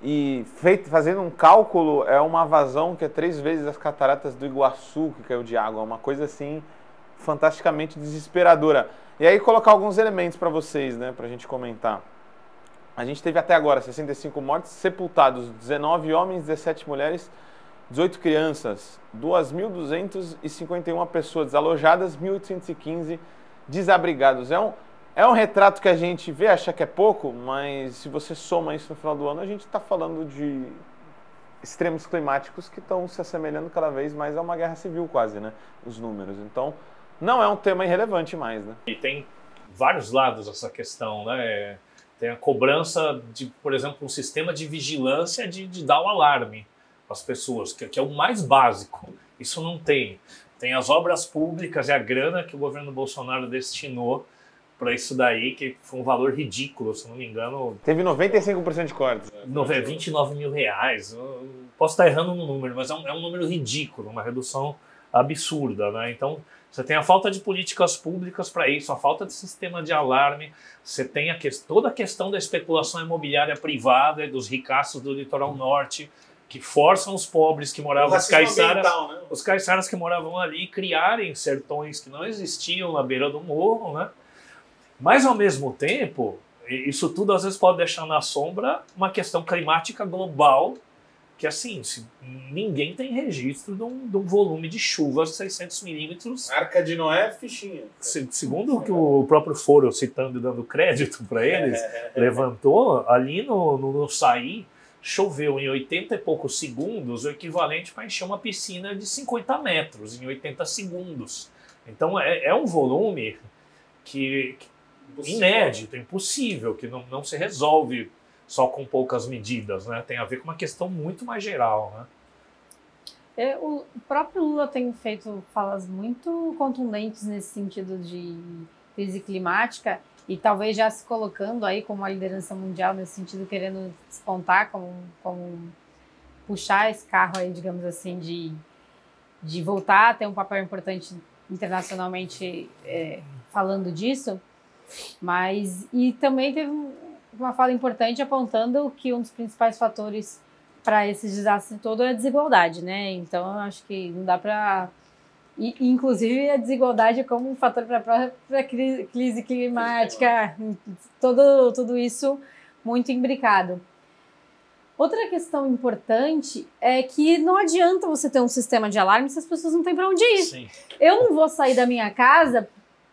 E feito, fazendo um cálculo, é uma vazão que é três vezes as cataratas do Iguaçu que caiu de água. Uma coisa assim fantasticamente desesperadora. E aí colocar alguns elementos para vocês, né, para a gente comentar. A gente teve até agora 65 mortes, sepultados 19 homens, 17 mulheres, 18 crianças, 2.251 pessoas desalojadas, 1.815 desabrigados. É um, é um retrato que a gente vê, acha que é pouco, mas se você soma isso no final do ano, a gente está falando de extremos climáticos que estão se assemelhando cada vez mais a uma guerra civil, quase, né? Os números. Então, não é um tema irrelevante mais, né? E tem vários lados essa questão, né? Tem a cobrança de, por exemplo, um sistema de vigilância de, de dar o alarme as pessoas, que, que é o mais básico. Isso não tem. Tem as obras públicas e a grana que o governo Bolsonaro destinou para isso daí, que foi um valor ridículo, se não me engano. Teve 95% de cortes. Né? 29 mil reais. Eu posso estar errando no número, mas é um, é um número ridículo, uma redução absurda. Né? Então, você tem a falta de políticas públicas para isso, a falta de sistema de alarme, você tem a que, toda a questão da especulação imobiliária privada dos ricaços do litoral norte, que forçam os pobres que moravam, os caiçaras, né? os caiçaras que moravam ali, criarem sertões que não existiam na beira do morro, né? Mas, ao mesmo tempo, isso tudo às vezes pode deixar na sombra uma questão climática global que, assim, ninguém tem registro de um, de um, volume de chuva de 600 milímetros. Arca de Noé, fichinha. Se, segundo o que o próprio Foro, citando e dando crédito para eles, levantou, ali no, no, no Saí, choveu em 80 e poucos segundos o equivalente para encher uma piscina de 50 metros em 80 segundos. Então é, é um volume que, que impossível. inédito, impossível, que não, não se resolve só com poucas medidas, né? Tem a ver com uma questão muito mais geral, né? É, o próprio Lula tem feito falas muito contundentes nesse sentido de crise climática e talvez já se colocando aí como uma liderança mundial nesse sentido, querendo despontar como, como puxar esse carro aí, digamos assim, de, de voltar a ter um papel importante internacionalmente é, falando disso. Mas, e também teve uma fala importante apontando que um dos principais fatores para esse desastre todo é a desigualdade, né? Então, eu acho que não dá para. Inclusive, a desigualdade como um fator para a própria crise climática, todo, tudo isso muito imbricado. Outra questão importante é que não adianta você ter um sistema de alarme se as pessoas não têm para onde ir. Sim. Eu não vou sair da minha casa.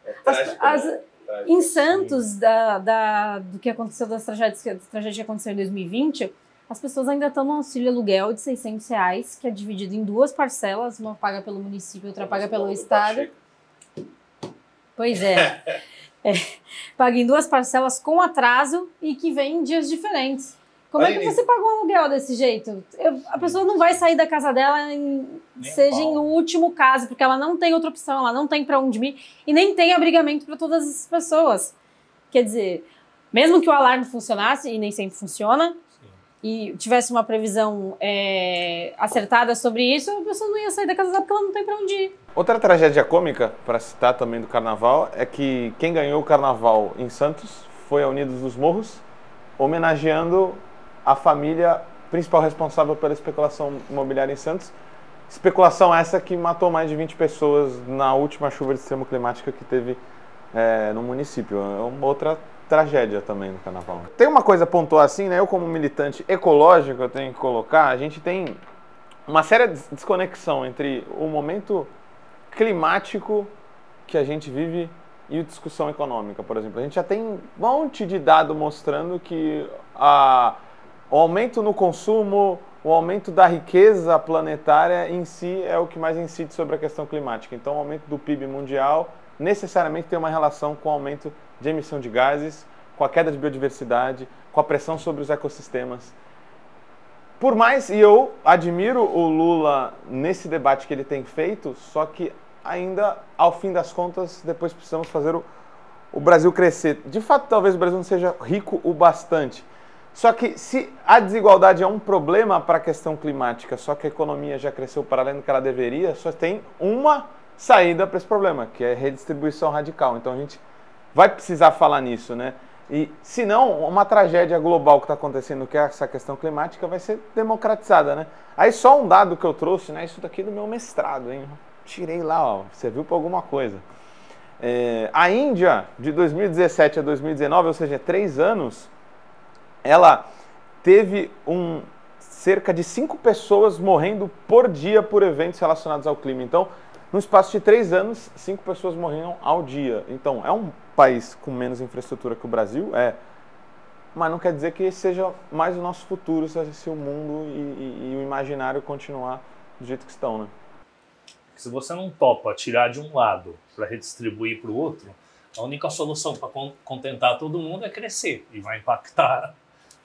É trágico, as, as, né? Em Santos, da, da, do que aconteceu das tragédias, que tragédia aconteceu em 2020, as pessoas ainda estão no auxílio aluguel de 600 reais, que é dividido em duas parcelas, uma paga pelo município e outra paga pelo Estado. Pois é. é. Paga em duas parcelas com atraso e que vem em dias diferentes. Como é que você paga um aluguel desse jeito? Eu, a pessoa não vai sair da casa dela, em, seja em último caso, porque ela não tem outra opção, ela não tem para onde ir e nem tem abrigamento para todas as pessoas. Quer dizer, mesmo que o alarme funcionasse, e nem sempre funciona, Sim. e tivesse uma previsão é, acertada sobre isso, a pessoa não ia sair da casa dela porque ela não tem para onde ir. Outra tragédia cômica, para citar também do carnaval, é que quem ganhou o carnaval em Santos foi a Unidos dos Morros, homenageando a família principal responsável pela especulação imobiliária em Santos. Especulação essa que matou mais de 20 pessoas na última chuva de extremo climática que teve é, no município. É uma outra tragédia também no carnaval. Tem uma coisa a pontuar assim, né? Eu como militante ecológico, eu tenho que colocar, a gente tem uma séria desconexão entre o momento climático que a gente vive e a discussão econômica, por exemplo. A gente já tem um monte de dado mostrando que a o aumento no consumo, o aumento da riqueza planetária em si é o que mais incide sobre a questão climática. Então, o aumento do PIB mundial necessariamente tem uma relação com o aumento de emissão de gases, com a queda de biodiversidade, com a pressão sobre os ecossistemas. por mais, e eu admiro o Lula nesse debate que ele tem feito, só que ainda, ao fim das contas, depois precisamos fazer o, o Brasil crescer. De fato, talvez o Brasil não seja rico o bastante. Só que se a desigualdade é um problema para a questão climática, só que a economia já cresceu para além do que ela deveria, só tem uma saída para esse problema, que é redistribuição radical. Então a gente vai precisar falar nisso, né? E se não, uma tragédia global que está acontecendo, que é essa questão climática, vai ser democratizada, né? Aí só um dado que eu trouxe, né? Isso daqui do meu mestrado, hein? Tirei lá, ó. Serviu para alguma coisa. É, a Índia, de 2017 a 2019, ou seja, três anos, ela teve um cerca de cinco pessoas morrendo por dia por eventos relacionados ao clima. Então, no espaço de três anos, cinco pessoas morriam ao dia. Então, é um país com menos infraestrutura que o Brasil? É. Mas não quer dizer que seja mais o nosso futuro se o mundo e, e, e o imaginário continuar do jeito que estão, né? Se você não topa tirar de um lado para redistribuir para o outro, a única solução para contentar todo mundo é crescer e vai impactar,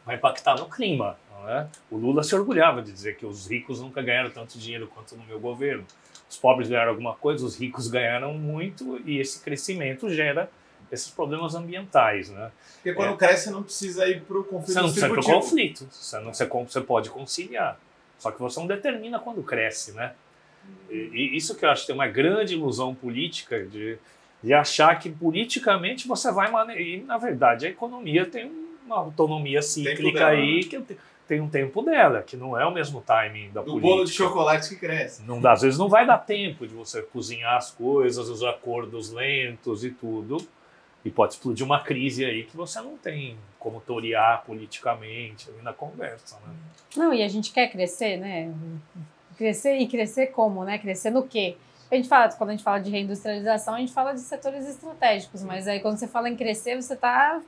vai impactar no clima. É? O Lula se orgulhava de dizer que os ricos nunca ganharam tanto dinheiro quanto no meu governo. Os pobres ganharam alguma coisa, os ricos ganharam muito e esse crescimento gera esses problemas ambientais, né? Porque quando é. cresce não precisa ir para o conflito Você não precisa para o conflito, você, não, você, você pode conciliar. Só que você não determina quando cresce, né? E, e isso que eu acho que tem uma grande ilusão política de, de achar que politicamente você vai. E, na verdade, a economia tem uma autonomia cíclica aí né? que tem um tempo dela, que não é o mesmo timing da Do política. bolo de chocolate que cresce. Não, às vezes não vai dar tempo de você cozinhar as coisas, os acordos lentos e tudo. E pode explodir uma crise aí que você não tem como torear politicamente ali na conversa, né? Não, e a gente quer crescer, né? Crescer e crescer como, né? Crescer no quê? A gente fala, quando a gente fala de reindustrialização, a gente fala de setores estratégicos, mas aí quando você fala em crescer, você está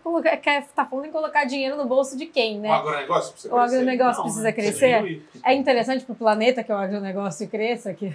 tá falando em colocar dinheiro no bolso de quem, né? O agronegócio precisa crescer. O agronegócio não, precisa crescer. É interessante para o planeta que o agronegócio cresça, que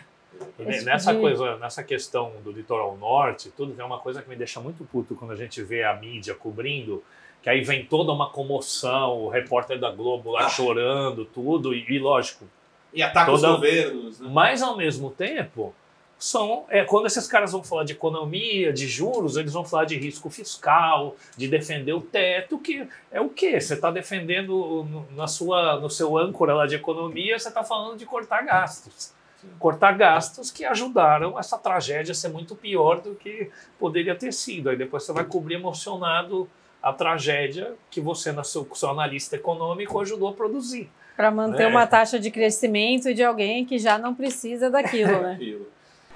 nessa coisa, nessa questão do litoral norte, tudo tem uma coisa que me deixa muito puto quando a gente vê a mídia cobrindo, que aí vem toda uma comoção, o repórter da Globo lá ah. chorando, tudo, e, e lógico. E ataca toda... os governos. Né? Mas ao mesmo tempo, são é, quando esses caras vão falar de economia, de juros, eles vão falar de risco fiscal, de defender o teto, que é o quê? Você está defendendo na sua, no seu âncora lá de economia, você está falando de cortar gastos cortar gastos que ajudaram essa tragédia a ser muito pior do que poderia ter sido. Aí depois você vai cobrir emocionado a tragédia que você, no seu, seu analista econômico, ajudou a produzir. Para manter né? uma taxa de crescimento de alguém que já não precisa daquilo, né?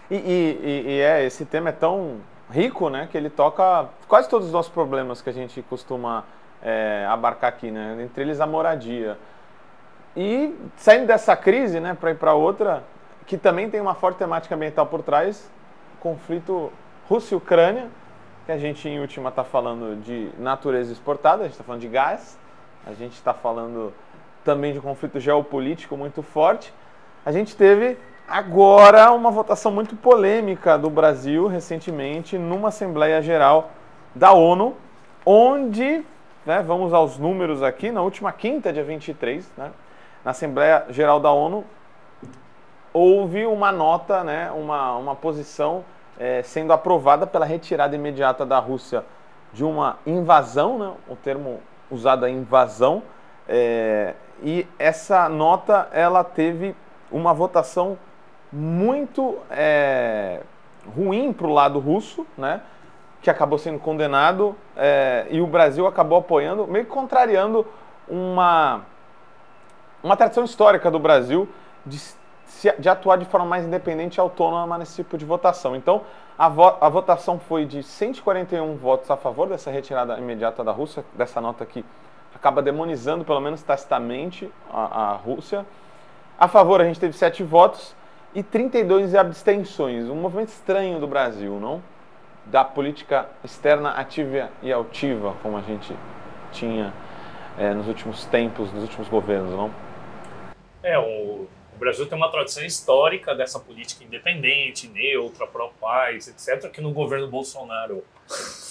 E, e, e, é, esse tema é tão rico, né, que ele toca quase todos os nossos problemas que a gente costuma é, abarcar aqui, né? Entre eles a moradia. E saindo dessa crise, né, para ir para outra, que também tem uma forte temática ambiental por trás, conflito Rússia Ucrânia, que a gente em última está falando de natureza exportada, a gente está falando de gás, a gente está falando também de um conflito geopolítico muito forte. A gente teve agora uma votação muito polêmica do Brasil recentemente numa Assembleia Geral da ONU, onde, né, vamos aos números aqui, na última quinta, dia 23, né, na Assembleia Geral da ONU, houve uma nota, né, uma, uma posição é, sendo aprovada pela retirada imediata da Rússia de uma invasão, né, o termo usado é invasão, é, e essa nota ela teve uma votação muito é, ruim para o lado russo, né, que acabou sendo condenado, é, e o Brasil acabou apoiando, meio que contrariando uma, uma tradição histórica do Brasil de de atuar de forma mais independente e autônoma nesse tipo de votação. Então, a, vo a votação foi de 141 votos a favor dessa retirada imediata da Rússia, dessa nota que acaba demonizando, pelo menos tacitamente, a, a Rússia. A favor, a gente teve 7 votos e 32 abstenções. Um movimento estranho do Brasil, não? Da política externa ativa e altiva, como a gente tinha é, nos últimos tempos, nos últimos governos, não? É, o o Brasil tem uma tradição histórica dessa política independente, neutra, pró-paz, etc., que no governo Bolsonaro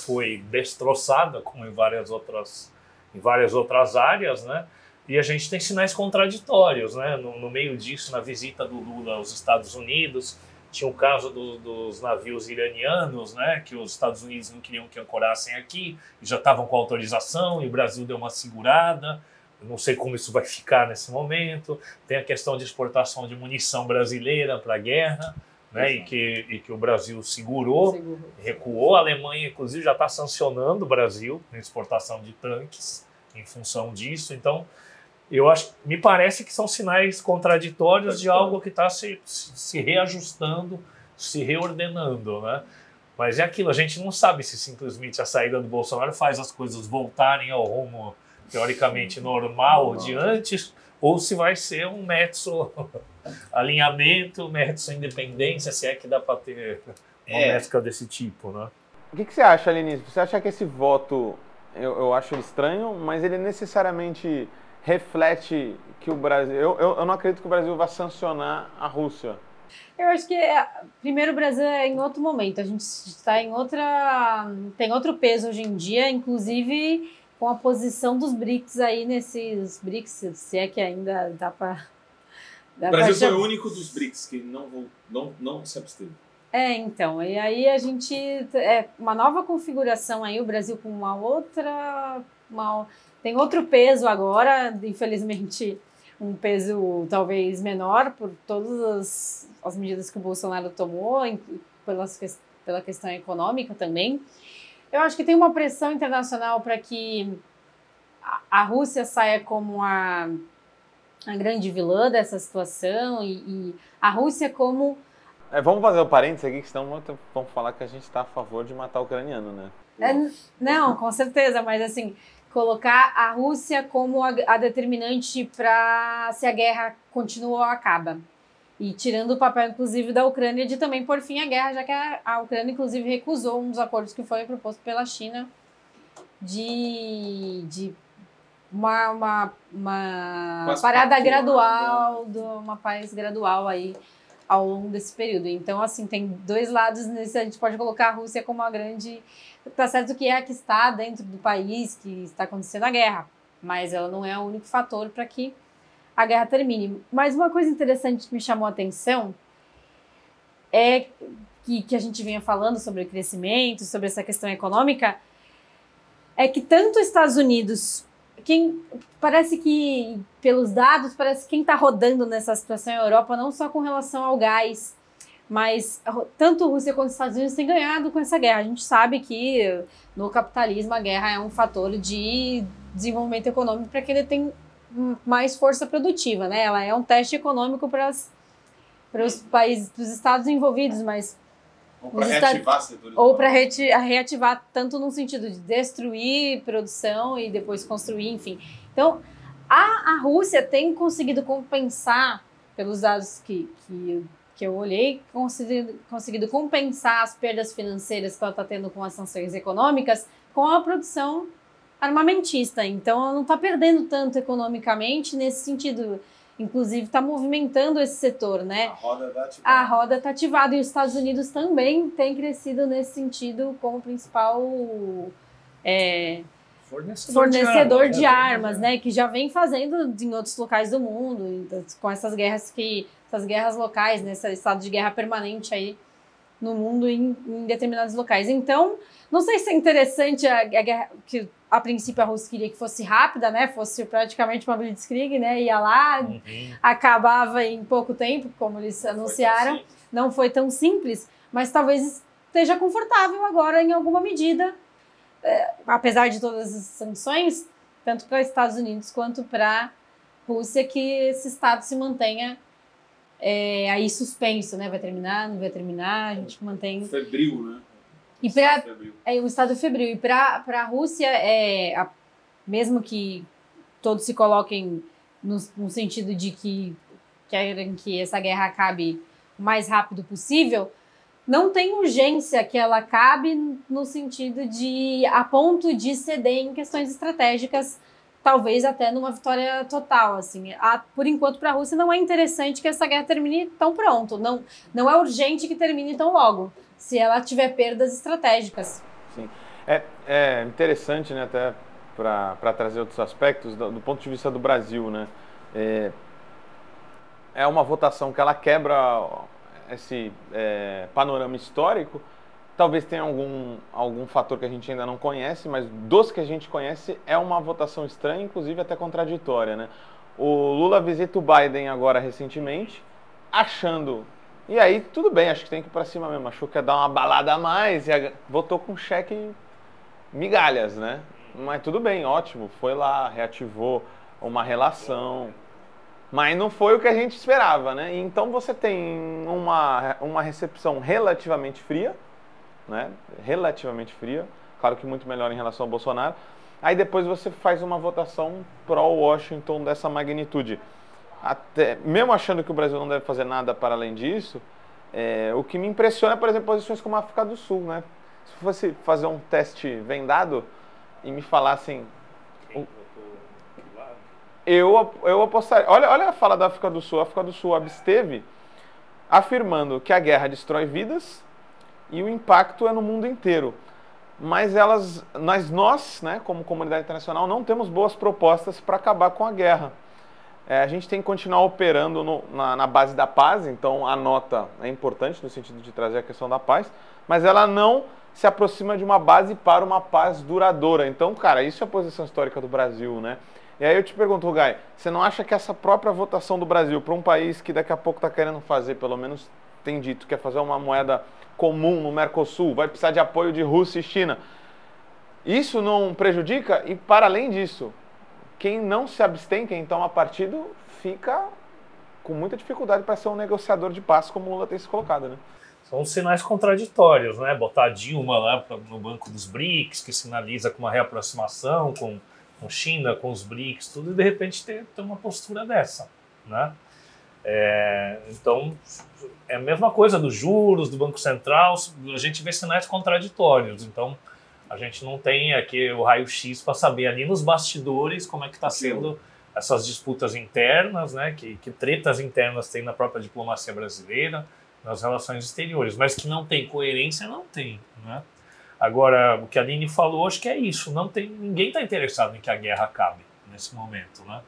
foi destroçada, como em várias outras, em várias outras áreas, né? E a gente tem sinais contraditórios, né? No, no meio disso, na visita do Lula aos Estados Unidos, tinha o caso do, dos navios iranianos, né? Que os Estados Unidos não queriam que ancorassem aqui, e já estavam com autorização, e o Brasil deu uma segurada. Não sei como isso vai ficar nesse momento. Tem a questão de exportação de munição brasileira para a guerra, né? E que, e que o Brasil segurou, segurou, recuou. A Alemanha, inclusive, já está sancionando o Brasil na exportação de tanques em função disso. Então, eu acho, me parece que são sinais contraditórios de algo que está se, se reajustando, se reordenando, né? Mas é aquilo, a gente não sabe se simplesmente a saída do Bolsonaro faz as coisas voltarem ao rumo teoricamente normal de antes, ou se vai ser um metso alinhamento, metso independência, se é que dá para ter uma é. mescla desse tipo, né? O que, que você acha, Aline? Você acha que esse voto, eu, eu acho primeiro mas ele necessariamente reflete que o Brasil. Eu, eu, eu não acredito que o Brasil vá sancionar a Rússia. Eu acho que é, primeiro o Brasil é em outro momento. A gente está em outra. tem outro peso hoje em dia, inclusive com a posição dos BRICS aí nesses BRICS, se é que ainda dá para. O Brasil foi o único dos BRICS que não, não, não se absteve. É, então, e aí a gente. É uma nova configuração aí, o Brasil com uma outra. Uma, tem outro peso agora, infelizmente, um peso talvez menor por todas as, as medidas que o Bolsonaro tomou, pelas, pela questão econômica também. Eu acho que tem uma pressão internacional para que a, a Rússia saia como a, a grande vilã dessa situação e, e a Rússia como é, vamos fazer o um parênteses aqui, que senão vamos falar que a gente está a favor de matar o ucraniano, né? É, não, com certeza, mas assim, colocar a Rússia como a, a determinante para se a guerra continua ou acaba. E tirando o papel, inclusive, da Ucrânia de também por fim a guerra, já que a, a Ucrânia, inclusive, recusou um dos acordos que foi proposto pela China de, de uma, uma, uma parada gradual, do, uma paz gradual aí ao longo desse período. Então, assim, tem dois lados nesse. A gente pode colocar a Rússia como uma grande. Tá certo que é a que está dentro do país que está acontecendo a guerra, mas ela não é o único fator para que a guerra termine. Mas uma coisa interessante que me chamou a atenção é que, que a gente vinha falando sobre o crescimento, sobre essa questão econômica, é que tanto os Estados Unidos quem parece que, pelos dados, parece que quem está rodando nessa situação é a Europa, não só com relação ao gás, mas tanto Rússia quanto os Estados Unidos têm ganhado com essa guerra. A gente sabe que no capitalismo a guerra é um fator de desenvolvimento econômico para que ele tenha mais força produtiva, né? Ela é um teste econômico para os países, dos estados envolvidos, mas ou para reativar setores. Ou para reativar, tanto no sentido de destruir produção e depois construir, enfim. Então, a, a Rússia tem conseguido compensar, pelos dados que, que, que eu olhei, conseguido, conseguido compensar as perdas financeiras que ela está tendo com as sanções econômicas com a produção armamentista. Então, ela não está perdendo tanto economicamente nesse sentido inclusive está movimentando esse setor, né? A roda está ativada. A roda está ativada e os Estados Unidos também tem crescido nesse sentido como principal é, fornecedor, fornecedor, de, armas, de armas, né? Que já vem fazendo em outros locais do mundo, com essas guerras que essas guerras locais, né? Esse estado de guerra permanente aí no mundo em, em determinados locais. Então, não sei se é interessante a, a guerra que a princípio a Rússia queria que fosse rápida, né? Fosse praticamente uma blitzkrieg, né? Ia lá, uhum. acabava em pouco tempo, como eles não anunciaram. Foi não foi tão simples, mas talvez esteja confortável agora em alguma medida, apesar de todas as sanções, tanto para os Estados Unidos quanto para a Rússia, que esse estado se mantenha é, aí suspenso, né? Vai terminar, não vai terminar, a gente mantém. Febril, né? E para é o estado febril e para a Rússia é a, mesmo que todos se coloquem no, no sentido de que querem que essa guerra acabe o mais rápido possível, não tem urgência que ela acabe no sentido de a ponto de ceder em questões estratégicas, talvez até numa vitória total, assim. A, por enquanto para a Rússia não é interessante que essa guerra termine tão pronto, não não é urgente que termine tão logo se ela tiver perdas estratégicas. Sim. É, é interessante, né, até para trazer outros aspectos do, do, ponto de vista do Brasil, né? É, é uma votação que ela quebra esse é, panorama histórico. Talvez tenha algum, algum fator que a gente ainda não conhece, mas dos que a gente conhece é uma votação estranha, inclusive até contraditória, né? O Lula visita o Biden agora recentemente, achando. E aí, tudo bem, acho que tem que ir pra cima mesmo. Achou que ia dar uma balada a mais e votou com cheque migalhas, né? Mas tudo bem, ótimo. Foi lá, reativou uma relação. Mas não foi o que a gente esperava, né? Então você tem uma, uma recepção relativamente fria, né? Relativamente fria. Claro que muito melhor em relação ao Bolsonaro. Aí depois você faz uma votação pró-Washington dessa magnitude. Até, mesmo achando que o Brasil não deve fazer nada para além disso, é, o que me impressiona por exemplo, posições como a África do Sul, né? Se fosse fazer um teste vendado e me falassem. Eu, eu apostaria. Olha, olha a fala da África do Sul. A África do Sul absteve afirmando que a guerra destrói vidas e o impacto é no mundo inteiro. Mas elas, mas nós, né, como comunidade internacional, não temos boas propostas para acabar com a guerra. É, a gente tem que continuar operando no, na, na, base da paz, então a nota é importante no sentido de trazer a questão da paz, mas ela não se aproxima de uma base para uma paz duradoura. Então, cara, isso é a posição histórica do Brasil, né? E aí eu te pergunto, Gai, você não acha que essa própria votação do Brasil para um país que daqui a pouco está querendo fazer, pelo menos tem dito, quer fazer uma moeda comum no Mercosul, vai precisar de apoio de Rússia e China, isso não prejudica? E para além disso, quem não se abstém, quem toma partido, fica com muita dificuldade para ser um negociador de paz, como o Lula tem se colocado, né? São sinais contraditórios, né? Botar Dilma lá no banco dos BRICS, que sinaliza com uma reaproximação com, com China, com os BRICS, tudo, e de repente ter, ter uma postura dessa, né? É, então, é a mesma coisa dos juros, do Banco Central, a gente vê sinais contraditórios. Então, a gente não tem aqui o raio-x para saber ali nos bastidores como é que está sendo essas disputas internas, né? Que, que tretas internas tem na própria diplomacia brasileira, nas relações exteriores, mas que não tem coerência, não tem, né? Agora, o que a Aline falou, acho que é isso. Não tem, ninguém está interessado em que a guerra acabe nesse momento, né?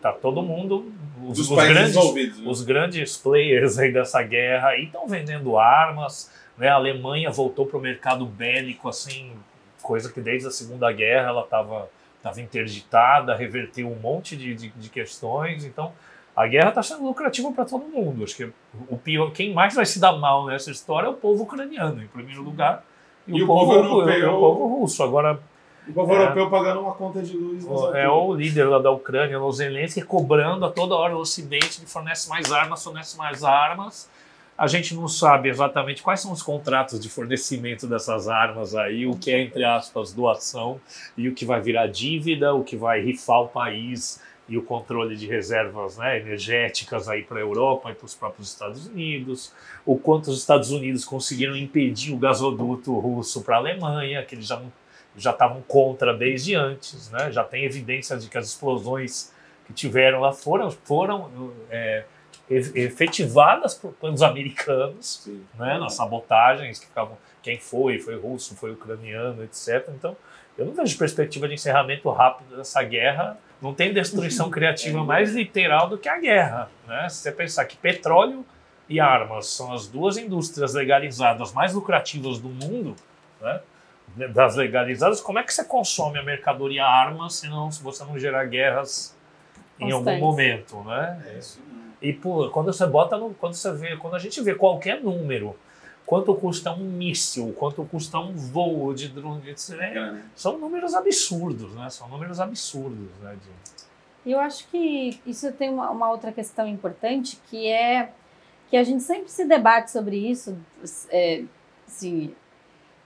Tá todo mundo, os, os grandes, né? os grandes players aí dessa guerra estão vendendo armas, né? A Alemanha voltou para o mercado bélico assim coisa que desde a Segunda Guerra ela estava tava interditada, reverteu um monte de, de, de questões. Então, a guerra está sendo lucrativa para todo mundo. Acho que o pior, quem mais vai se dar mal nessa história é o povo ucraniano, em primeiro lugar, e, e o, povo, povo europeu, o povo russo. Agora, o povo é, europeu pagando uma conta de luz. É o líder lá da Ucrânia, o Zelensky, cobrando a toda hora o Ocidente, que fornece mais armas, fornece mais armas. A gente não sabe exatamente quais são os contratos de fornecimento dessas armas aí, o que é, entre aspas, doação e o que vai virar dívida, o que vai rifar o país e o controle de reservas né, energéticas aí para a Europa e para os próprios Estados Unidos, o quanto os Estados Unidos conseguiram impedir o gasoduto russo para a Alemanha, que eles já já estavam contra desde antes, né? já tem evidência de que as explosões que tiveram lá foram, foram é, efetivadas pelos americanos, né, nas sabotagens que ficavam, quem foi, foi russo, foi ucraniano, etc. Então, eu não vejo perspectiva de encerramento rápido dessa guerra. Não tem destruição criativa mais literal do que a guerra, né? Se você pensar que petróleo e armas são as duas indústrias legalizadas mais lucrativas do mundo, né? Das legalizadas, como é que você consome a mercadoria armas se, não, se você não gerar guerras em algum momento, né? É isso. E por, quando você bota no, quando você vê, quando a gente vê qualquer número, quanto custa um míssil, quanto custa um voo de drone, etc, né? são números absurdos, né? São números absurdos, né? De... Eu acho que isso tem uma, uma, outra questão importante que é que a gente sempre se debate sobre isso, é, assim,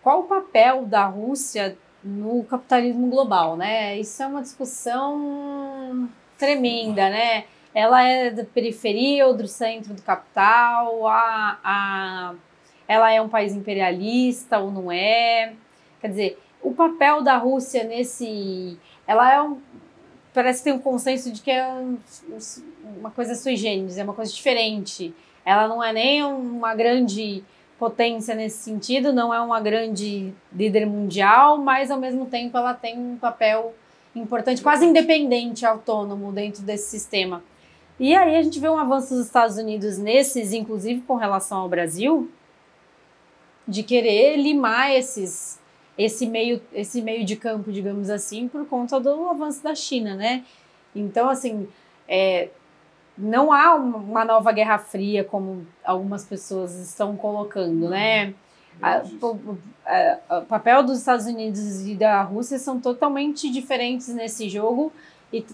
qual o papel da Rússia no capitalismo global, né? Isso é uma discussão tremenda, né? ela é da periferia ou do centro do capital, a, a, ela é um país imperialista ou não é. Quer dizer, o papel da Rússia nesse. Ela é um. Parece que tem um consenso de que é um, uma coisa sui generis, é uma coisa diferente. Ela não é nem uma grande potência nesse sentido, não é uma grande líder mundial, mas ao mesmo tempo ela tem um papel importante, quase independente, autônomo dentro desse sistema. E aí a gente vê um avanço dos Estados Unidos nesses, inclusive com relação ao Brasil, de querer limar esses, esse meio, esse meio de campo, digamos assim, por conta do avanço da China, né? Então, assim, é, não há uma nova Guerra Fria como algumas pessoas estão colocando, né? A, o, a, o papel dos Estados Unidos e da Rússia são totalmente diferentes nesse jogo e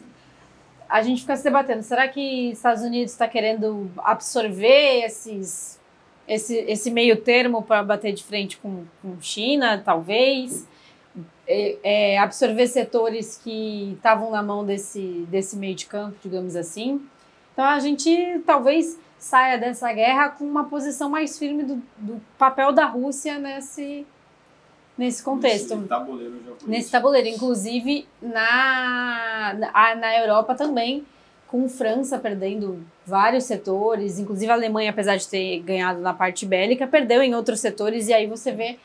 a gente fica se debatendo, será que Estados Unidos está querendo absorver esses, esse, esse meio termo para bater de frente com, com China, talvez? É, é, absorver setores que estavam na mão desse, desse meio de campo, digamos assim. Então a gente talvez saia dessa guerra com uma posição mais firme do, do papel da Rússia nesse, nesse contexto. Nesse tabuleiro Nesse tabuleiro. Inclusive, na, na, na Europa também, com França perdendo vários setores, inclusive a Alemanha, apesar de ter ganhado na parte bélica, perdeu em outros setores, e aí você vê.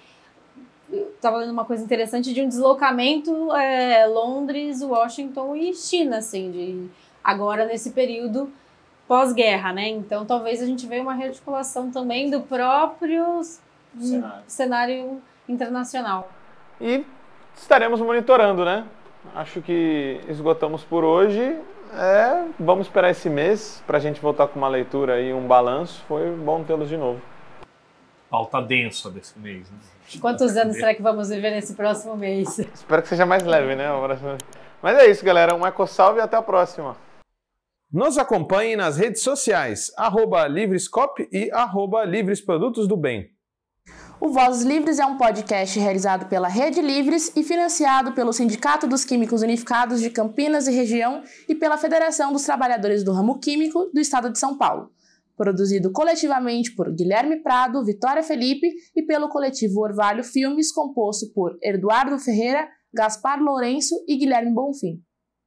Estava lendo uma coisa interessante de um deslocamento é, Londres, Washington e China, assim, de agora nesse período pós-guerra, né? Então talvez a gente veja uma rearticulação também do próprio cenário. cenário internacional. E estaremos monitorando, né? Acho que esgotamos por hoje. É, vamos esperar esse mês para a gente voltar com uma leitura e um balanço. Foi bom tê-los de novo. Pauta densa desse mês. Né? Quantos anos será que vamos viver nesse próximo mês? Espero que seja mais leve, né? Mas é isso, galera. Um eco salve e até a próxima. Nos acompanhe nas redes sociais, arroba Livrescop e arroba Livres Produtos do Bem. O Vozes Livres é um podcast realizado pela Rede Livres e financiado pelo Sindicato dos Químicos Unificados de Campinas e Região e pela Federação dos Trabalhadores do Ramo Químico do Estado de São Paulo. Produzido coletivamente por Guilherme Prado, Vitória Felipe e pelo coletivo Orvalho Filmes, composto por Eduardo Ferreira, Gaspar Lourenço e Guilherme Bonfim.